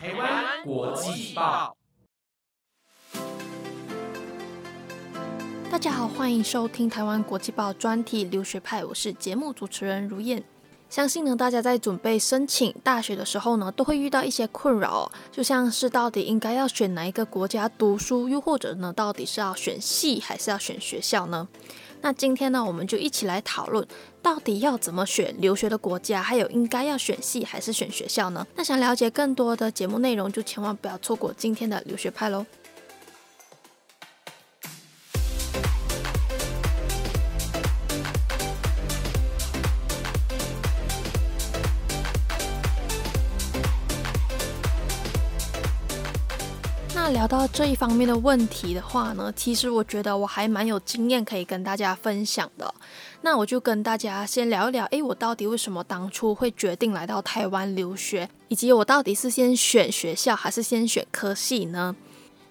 台湾国际报大家好，欢迎收听台湾国际报专题留学派，我是节目主持人如燕。相信呢，大家在准备申请大学的时候呢，都会遇到一些困扰，就像是到底应该要选哪一个国家读书，又或者呢，到底是要选系还是要选学校呢？那今天呢，我们就一起来讨论，到底要怎么选留学的国家，还有应该要选系还是选学校呢？那想了解更多的节目内容，就千万不要错过今天的留学派喽。聊到这一方面的问题的话呢，其实我觉得我还蛮有经验可以跟大家分享的。那我就跟大家先聊一聊，诶，我到底为什么当初会决定来到台湾留学，以及我到底是先选学校还是先选科系呢？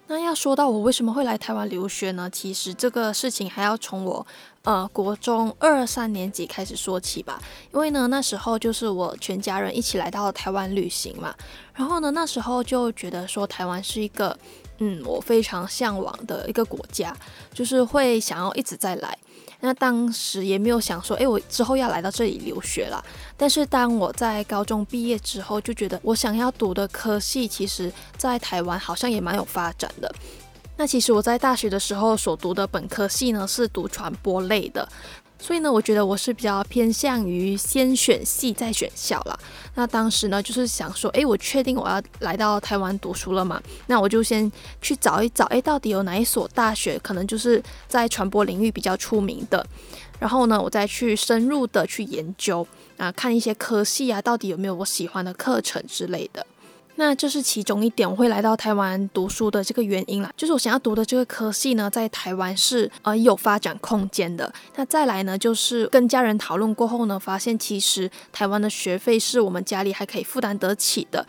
那要说到我为什么会来台湾留学呢？其实这个事情还要从我呃国中二三年级开始说起吧。因为呢那时候就是我全家人一起来到台湾旅行嘛，然后呢那时候就觉得说台湾是一个嗯我非常向往的一个国家，就是会想要一直在来。那当时也没有想说，诶，我之后要来到这里留学了。但是当我在高中毕业之后，就觉得我想要读的科系，其实在台湾好像也蛮有发展的。那其实我在大学的时候所读的本科系呢，是读传播类的。所以呢，我觉得我是比较偏向于先选系再选校啦。那当时呢，就是想说，诶，我确定我要来到台湾读书了嘛，那我就先去找一找，诶，到底有哪一所大学可能就是在传播领域比较出名的，然后呢，我再去深入的去研究啊，看一些科系啊，到底有没有我喜欢的课程之类的。那这是其中一点我会来到台湾读书的这个原因啦，就是我想要读的这个科系呢，在台湾是呃有发展空间的。那再来呢，就是跟家人讨论过后呢，发现其实台湾的学费是我们家里还可以负担得起的。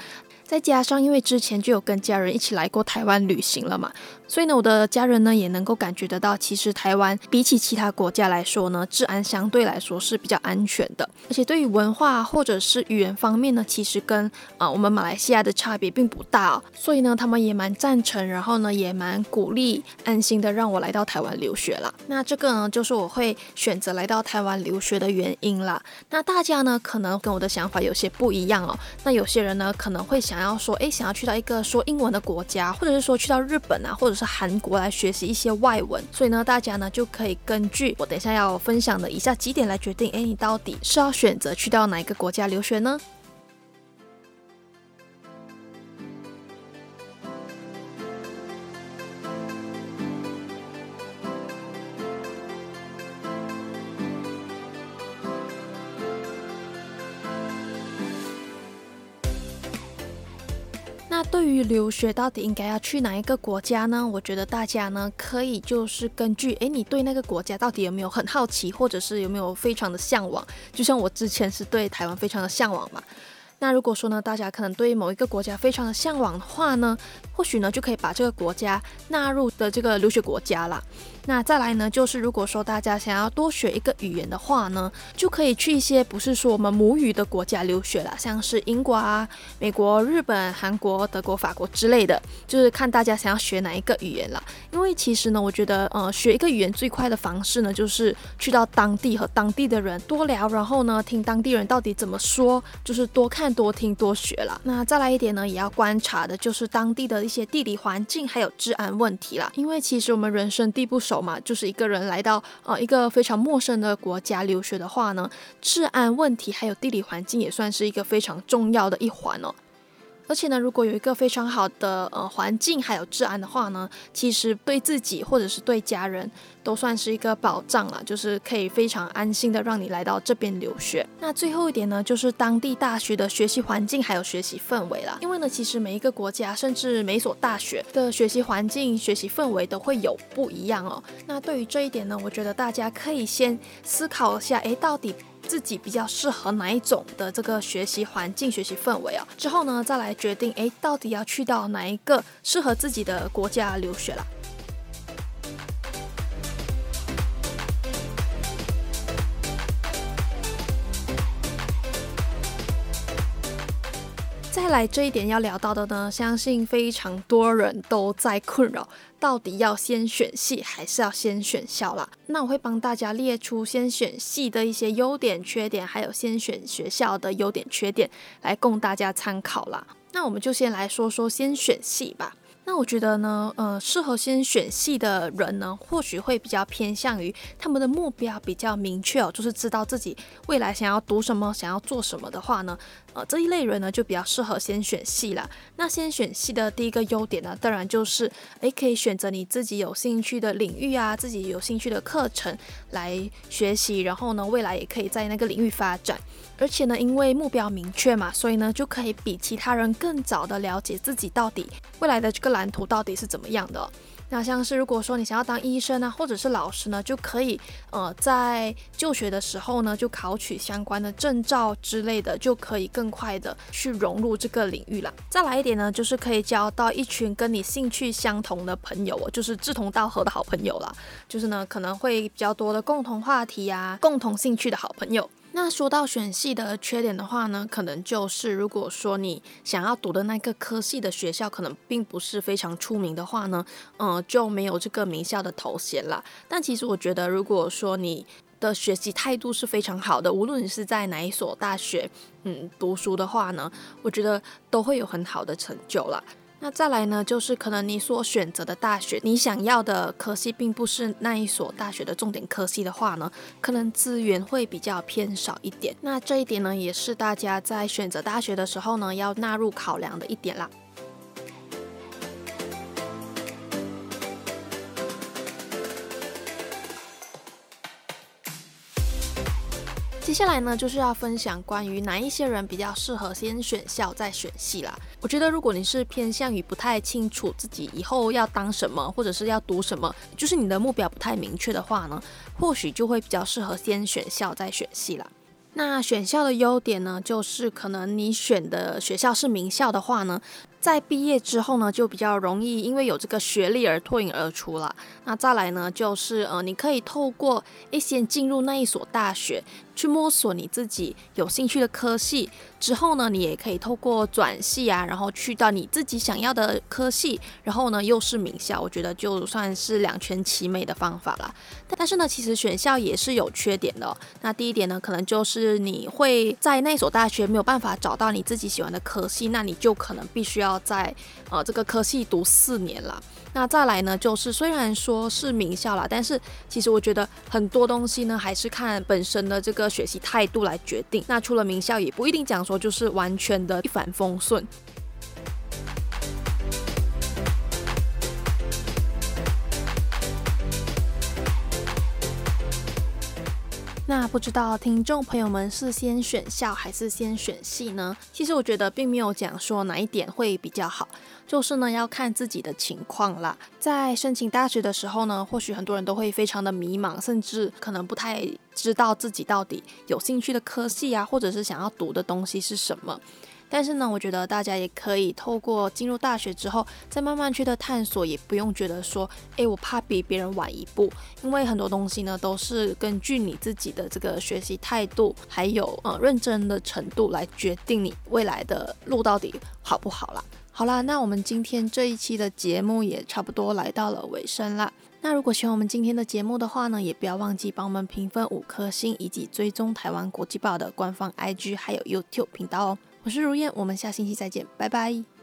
再加上因为之前就有跟家人一起来过台湾旅行了嘛。所以呢，我的家人呢也能够感觉得到，其实台湾比起其他国家来说呢，治安相对来说是比较安全的，而且对于文化或者是语言方面呢，其实跟啊我们马来西亚的差别并不大。所以呢，他们也蛮赞成，然后呢也蛮鼓励，安心的让我来到台湾留学了。那这个呢，就是我会选择来到台湾留学的原因啦。那大家呢，可能跟我的想法有些不一样哦。那有些人呢，可能会想然后说，诶，想要去到一个说英文的国家，或者是说去到日本啊，或者是韩国来学习一些外文，所以呢，大家呢就可以根据我等一下要分享的以下几点来决定，哎，你到底是要选择去到哪一个国家留学呢？那对于留学到底应该要去哪一个国家呢？我觉得大家呢可以就是根据，诶，你对那个国家到底有没有很好奇，或者是有没有非常的向往？就像我之前是对台湾非常的向往嘛。那如果说呢，大家可能对某一个国家非常的向往的话呢，或许呢就可以把这个国家纳入的这个留学国家啦。那再来呢，就是如果说大家想要多学一个语言的话呢，就可以去一些不是说我们母语的国家留学了，像是英国啊、美国、日本、韩国、德国、法国之类的，就是看大家想要学哪一个语言了。因为其实呢，我觉得呃，学一个语言最快的方式呢，就是去到当地和当地的人多聊，然后呢，听当地人到底怎么说，就是多看、多听、多学了。那再来一点呢，也要观察的就是当地的一些地理环境还有治安问题啦。因为其实我们人生地不熟。嘛，就是一个人来到呃一个非常陌生的国家留学的话呢，治安问题还有地理环境也算是一个非常重要的一环哦。而且呢，如果有一个非常好的呃环境还有治安的话呢，其实对自己或者是对家人都算是一个保障了，就是可以非常安心的让你来到这边留学。那最后一点呢，就是当地大学的学习环境还有学习氛围了。因为呢，其实每一个国家甚至每所大学的学习环境、学习氛围都会有不一样哦。那对于这一点呢，我觉得大家可以先思考一下，诶，到底。自己比较适合哪一种的这个学习环境、学习氛围啊？之后呢，再来决定，哎，到底要去到哪一个适合自己的国家留学了。再再来这一点要聊到的呢，相信非常多人都在困扰，到底要先选系还是要先选校啦？那我会帮大家列出先选系的一些优点、缺点，还有先选学校的优点、缺点，来供大家参考啦。那我们就先来说说先选系吧。那我觉得呢，呃，适合先选系的人呢，或许会比较偏向于他们的目标比较明确哦，就是知道自己未来想要读什么，想要做什么的话呢，呃，这一类人呢就比较适合先选系啦。那先选系的第一个优点呢，当然就是，诶，可以选择你自己有兴趣的领域啊，自己有兴趣的课程来学习，然后呢，未来也可以在那个领域发展。而且呢，因为目标明确嘛，所以呢，就可以比其他人更早的了解自己到底未来的这个蓝图到底是怎么样的。那像是如果说你想要当医生啊，或者是老师呢，就可以呃在就学的时候呢，就考取相关的证照之类的，就可以更快的去融入这个领域了。再来一点呢，就是可以交到一群跟你兴趣相同的朋友，就是志同道合的好朋友了。就是呢，可能会比较多的共同话题啊，共同兴趣的好朋友。那说到选系的缺点的话呢，可能就是如果说你想要读的那个科系的学校可能并不是非常出名的话呢，嗯，就没有这个名校的头衔了。但其实我觉得，如果说你的学习态度是非常好的，无论你是在哪一所大学，嗯，读书的话呢，我觉得都会有很好的成就了。那再来呢，就是可能你所选择的大学，你想要的科系并不是那一所大学的重点科系的话呢，可能资源会比较偏少一点。那这一点呢，也是大家在选择大学的时候呢，要纳入考量的一点啦。接下来呢，就是要分享关于哪一些人比较适合先选校再选系啦。我觉得如果你是偏向于不太清楚自己以后要当什么，或者是要读什么，就是你的目标不太明确的话呢，或许就会比较适合先选校再选系啦。那选校的优点呢，就是可能你选的学校是名校的话呢。在毕业之后呢，就比较容易，因为有这个学历而脱颖而出了。那再来呢，就是呃，你可以透过一些进入那一所大学，去摸索你自己有兴趣的科系。之后呢，你也可以透过转系啊，然后去到你自己想要的科系，然后呢又是名校，我觉得就算是两全其美的方法了。但是呢，其实选校也是有缺点的。那第一点呢，可能就是你会在那所大学没有办法找到你自己喜欢的科系，那你就可能必须要。要在呃这个科系读四年了，那再来呢，就是虽然说是名校啦，但是其实我觉得很多东西呢，还是看本身的这个学习态度来决定。那出了名校，也不一定讲说就是完全的一帆风顺。那不知道听众朋友们是先选校还是先选系呢？其实我觉得并没有讲说哪一点会比较好，就是呢要看自己的情况啦。在申请大学的时候呢，或许很多人都会非常的迷茫，甚至可能不太知道自己到底有兴趣的科系啊，或者是想要读的东西是什么。但是呢，我觉得大家也可以透过进入大学之后，再慢慢去的探索，也不用觉得说，诶，我怕比别人晚一步，因为很多东西呢都是根据你自己的这个学习态度，还有呃认真的程度来决定你未来的路到底好不好啦。好啦，那我们今天这一期的节目也差不多来到了尾声啦。那如果喜欢我们今天的节目的话呢，也不要忘记帮我们评分五颗星，以及追踪台湾国际报的官方 IG 还有 YouTube 频道哦。我是如燕，我们下星期再见，拜拜。